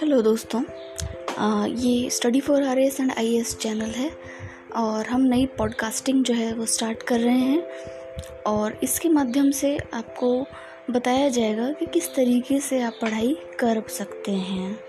Hello दोस्तों आ, ये study for R S and I S channel है और हम नई पॉडकास्टिंग जो है वो स्टार्ट कर रहे हैं और इसके माध्यम से आपको बताया जाएगा कि किस तरीके से आप पढ़ाई कर सकते हैं।